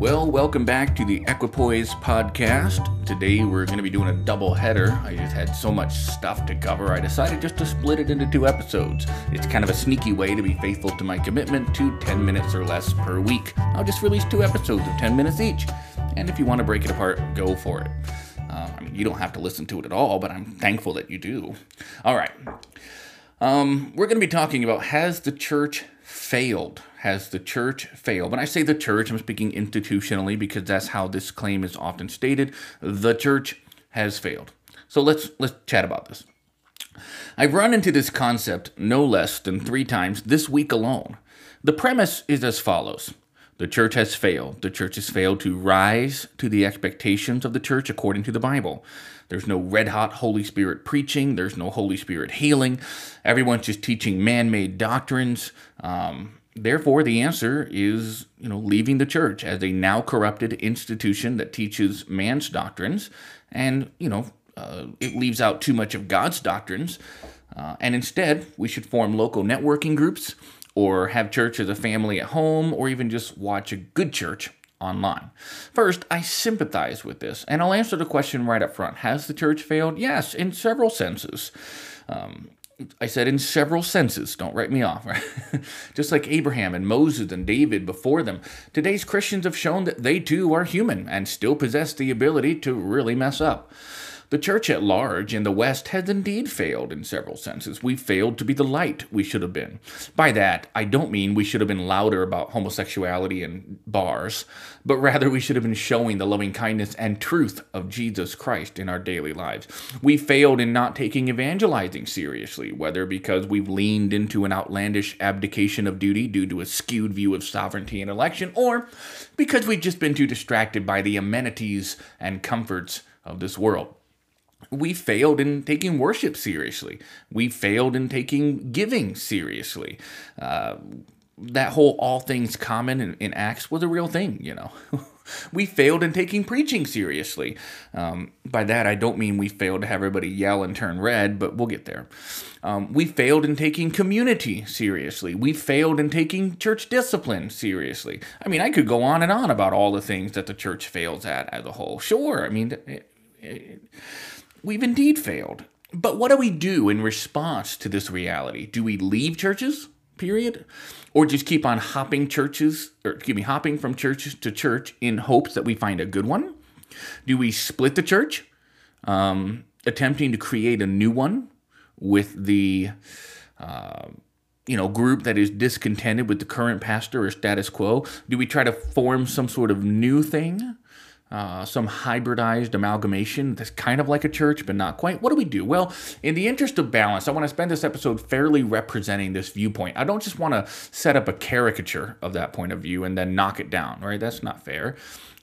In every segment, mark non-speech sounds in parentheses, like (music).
Well, welcome back to the Equipoise podcast. Today we're going to be doing a double header. I just had so much stuff to cover, I decided just to split it into two episodes. It's kind of a sneaky way to be faithful to my commitment to 10 minutes or less per week. I'll just release two episodes of 10 minutes each. And if you want to break it apart, go for it. Uh, I mean, you don't have to listen to it at all, but I'm thankful that you do. All right. Um, we're going to be talking about has the church failed? Has the church failed? When I say the church, I'm speaking institutionally because that's how this claim is often stated. The church has failed. So let's let's chat about this. I've run into this concept no less than three times this week alone. The premise is as follows. The church has failed. The church has failed to rise to the expectations of the church according to the Bible. There's no red hot Holy Spirit preaching. There's no Holy Spirit healing. Everyone's just teaching man made doctrines. Um, Therefore, the answer is, you know, leaving the church as a now corrupted institution that teaches man's doctrines, and you know, uh, it leaves out too much of God's doctrines. Uh, and instead, we should form local networking groups, or have church as a family at home, or even just watch a good church online. First, I sympathize with this, and I'll answer the question right up front. Has the church failed? Yes, in several senses. Um, I said in several senses, don't write me off, (laughs) right? Just like Abraham and Moses and David before them, today's Christians have shown that they too are human and still possess the ability to really mess up. The church at large in the West has indeed failed in several senses. We failed to be the light we should have been. By that, I don't mean we should have been louder about homosexuality in bars, but rather we should have been showing the loving kindness and truth of Jesus Christ in our daily lives. We failed in not taking evangelizing seriously, whether because we've leaned into an outlandish abdication of duty due to a skewed view of sovereignty and election, or because we've just been too distracted by the amenities and comforts of this world we failed in taking worship seriously. We failed in taking giving seriously. Uh, that whole all things common in, in, Acts was a real thing, you know. (laughs) we failed in taking preaching seriously. Um, by that, I don't mean we failed to have everybody yell and turn red, but we'll get there. Um, we failed in taking community seriously. We failed in taking church discipline seriously. I mean, I could go on and on about all the things that the church fails at as a whole. Sure, I mean, it, it, we've indeed failed. But what do we do in response to this reality? Do we leave churches, period? Or just keep on hopping churches, or excuse me, hopping from church to church in hopes that we find a good one? Do we split the church, um, attempting to create a new one with the uh, you know group that is discontented with the current pastor or status quo? Do we try to form some sort of new thing? Uh, some hybridized amalgamation that's kind of like a church, but not quite. What do we do? Well, in the interest of balance, I want to spend this episode fairly representing this viewpoint. I don't just want to set up a caricature of that point of view and then knock it down, right? That's not fair.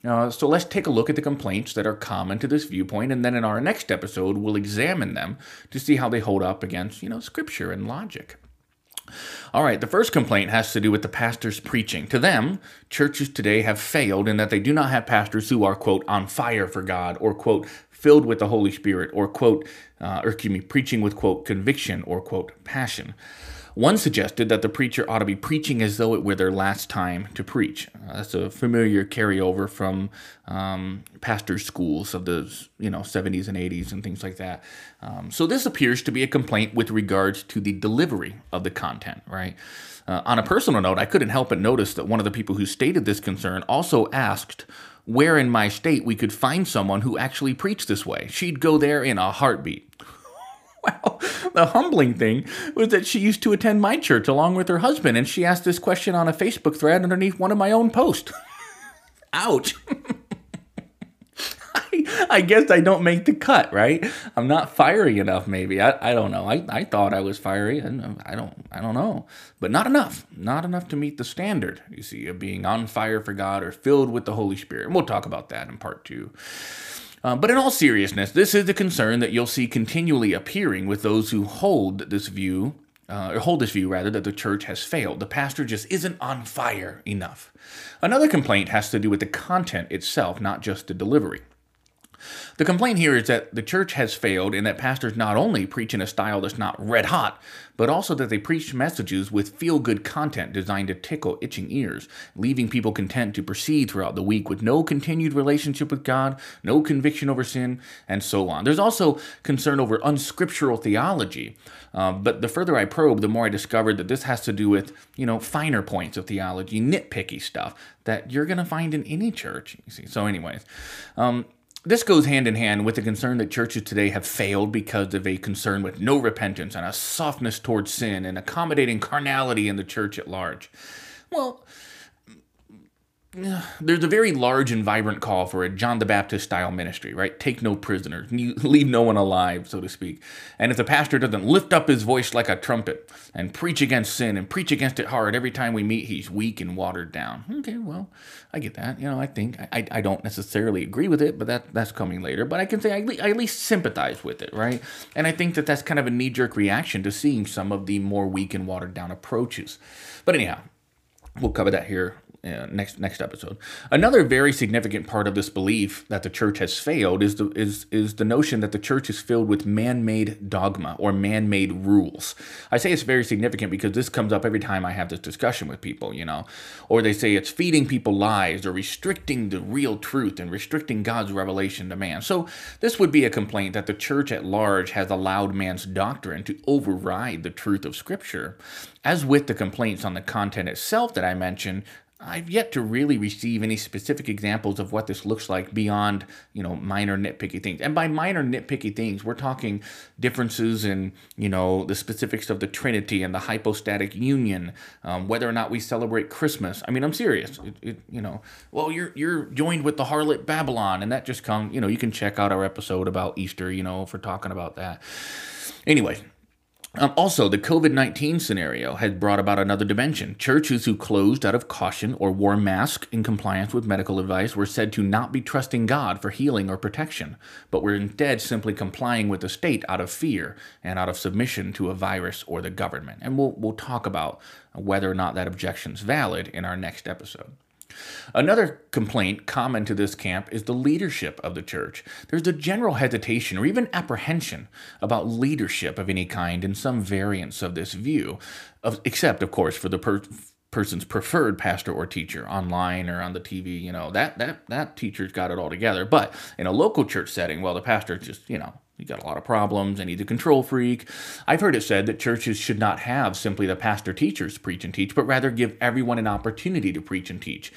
Uh, so let's take a look at the complaints that are common to this viewpoint, and then in our next episode, we'll examine them to see how they hold up against, you know, scripture and logic. All right, the first complaint has to do with the pastor's preaching. To them, churches today have failed in that they do not have pastors who are, quote, on fire for God, or, quote, filled with the Holy Spirit, or, quote, uh, or excuse me, preaching with, quote, conviction, or, quote, passion. One suggested that the preacher ought to be preaching as though it were their last time to preach. Uh, that's a familiar carryover from um, pastor schools of the you know 70s and 80s and things like that. Um, so this appears to be a complaint with regards to the delivery of the content, right? Uh, on a personal note, I couldn't help but notice that one of the people who stated this concern also asked where in my state we could find someone who actually preached this way. She'd go there in a heartbeat. Well, the humbling thing was that she used to attend my church along with her husband, and she asked this question on a Facebook thread underneath one of my own posts. (laughs) Ouch. (laughs) I, I, guess I don't make the cut, right? I'm not fiery enough, maybe. I, I don't know. I, I thought I was fiery, and I don't I don't know, but not enough. Not enough to meet the standard. You see, of being on fire for God or filled with the Holy Spirit. And we'll talk about that in part two. Uh, but in all seriousness, this is the concern that you'll see continually appearing with those who hold this view, uh, or hold this view rather, that the church has failed. The pastor just isn't on fire enough. Another complaint has to do with the content itself, not just the delivery. The complaint here is that the church has failed and that pastors not only preach in a style that's not red hot, but also that they preach messages with feel good content designed to tickle itching ears, leaving people content to proceed throughout the week with no continued relationship with God, no conviction over sin, and so on. There's also concern over unscriptural theology. Uh, but the further I probe, the more I discovered that this has to do with, you know, finer points of theology, nitpicky stuff that you're going to find in any church. You see. So, anyways, um, this goes hand in hand with the concern that churches today have failed because of a concern with no repentance and a softness towards sin and accommodating carnality in the church at large. Well, (sighs) there's a very large and vibrant call for a John the Baptist style ministry, right? Take no prisoners, (laughs) leave no one alive, so to speak. And if the pastor doesn't lift up his voice like a trumpet and preach against sin and preach against it hard every time we meet, he's weak and watered down. Okay, well, I get that. You know, I think I, I don't necessarily agree with it, but that that's coming later. But I can say I, I at least sympathize with it, right? And I think that that's kind of a knee jerk reaction to seeing some of the more weak and watered down approaches. But anyhow, we'll cover that here uh, next next episode. Another very significant part of this belief that the church has failed is the is is the notion that the church is filled with man-made dogma or man-made rules. I say it's very significant because this comes up every time I have this discussion with people, you know, or they say it's feeding people lies or restricting the real truth and restricting God's revelation to man. So this would be a complaint that the church at large has allowed man's doctrine to override the truth of Scripture. As with the complaints on the content itself that I mentioned, I've yet to really receive any specific examples of what this looks like beyond, you know, minor nitpicky things. And by minor nitpicky things, we're talking differences in, you know, the specifics of the Trinity and the hypostatic union, um, whether or not we celebrate Christmas. I mean, I'm serious. It, it, you know, well, you're you're joined with the harlot Babylon, and that just comes. You know, you can check out our episode about Easter. You know, for talking about that. Anyway, um, also, the COVID 19 scenario has brought about another dimension. Churches who closed out of caution or wore masks in compliance with medical advice were said to not be trusting God for healing or protection, but were instead simply complying with the state out of fear and out of submission to a virus or the government. And we'll, we'll talk about whether or not that objection is valid in our next episode. Another complaint common to this camp is the leadership of the church. There's a general hesitation or even apprehension about leadership of any kind in some variants of this view, of, except, of course, for the per- person's preferred pastor or teacher online or on the TV, you know, that that that teacher's got it all together. But in a local church setting, well, the pastor just, you know, he got a lot of problems and he's a control freak. I've heard it said that churches should not have simply the pastor teachers preach and teach, but rather give everyone an opportunity to preach and teach.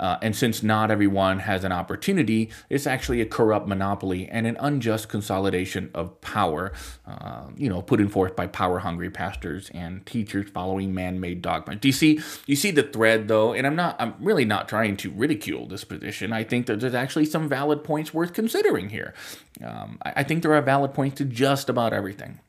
Uh, and since not everyone has an opportunity, it's actually a corrupt monopoly and an unjust consolidation of power, uh, you know, put in forth by power-hungry pastors and teachers following man-made dogma. Do you see? You see the thread, though, and I'm not. I'm really not trying to ridicule this position. I think that there's actually some valid points worth considering here. Um, I, I think there are valid points to just about everything.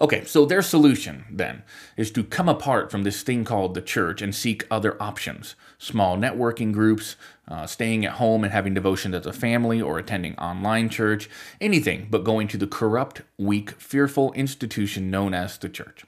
Okay, so their solution then is to come apart from this thing called the church and seek other options small networking groups, uh, staying at home and having devotions as a family, or attending online church, anything but going to the corrupt, weak, fearful institution known as the church.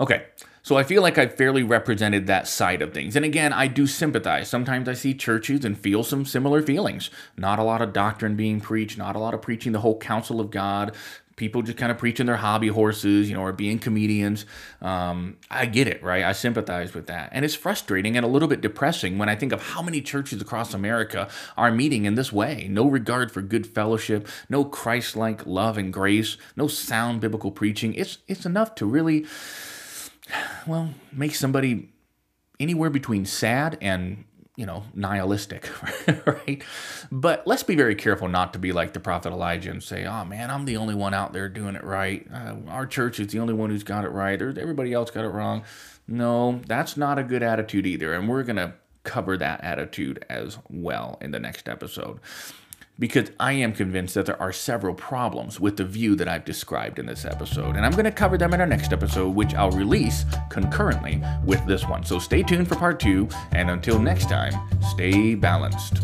Okay, so I feel like I've fairly represented that side of things. And again, I do sympathize. Sometimes I see churches and feel some similar feelings. Not a lot of doctrine being preached, not a lot of preaching the whole counsel of God, people just kind of preaching their hobby horses, you know, or being comedians. Um, I get it, right? I sympathize with that. And it's frustrating and a little bit depressing when I think of how many churches across America are meeting in this way. No regard for good fellowship, no Christ like love and grace, no sound biblical preaching. It's, it's enough to really, well, make somebody anywhere between sad and you know, nihilistic, (laughs) right? But let's be very careful not to be like the prophet Elijah and say, oh man, I'm the only one out there doing it right. Uh, our church is the only one who's got it right. Everybody else got it wrong. No, that's not a good attitude either. And we're going to cover that attitude as well in the next episode because I am convinced that there are several problems with the view that I've described in this episode, and I'm going to cover them in our next episode, which I'll release concurrently with this one. So stay tuned for part two, and until next time, stay balanced.